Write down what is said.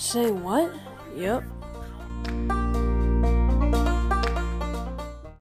Say what? Yep.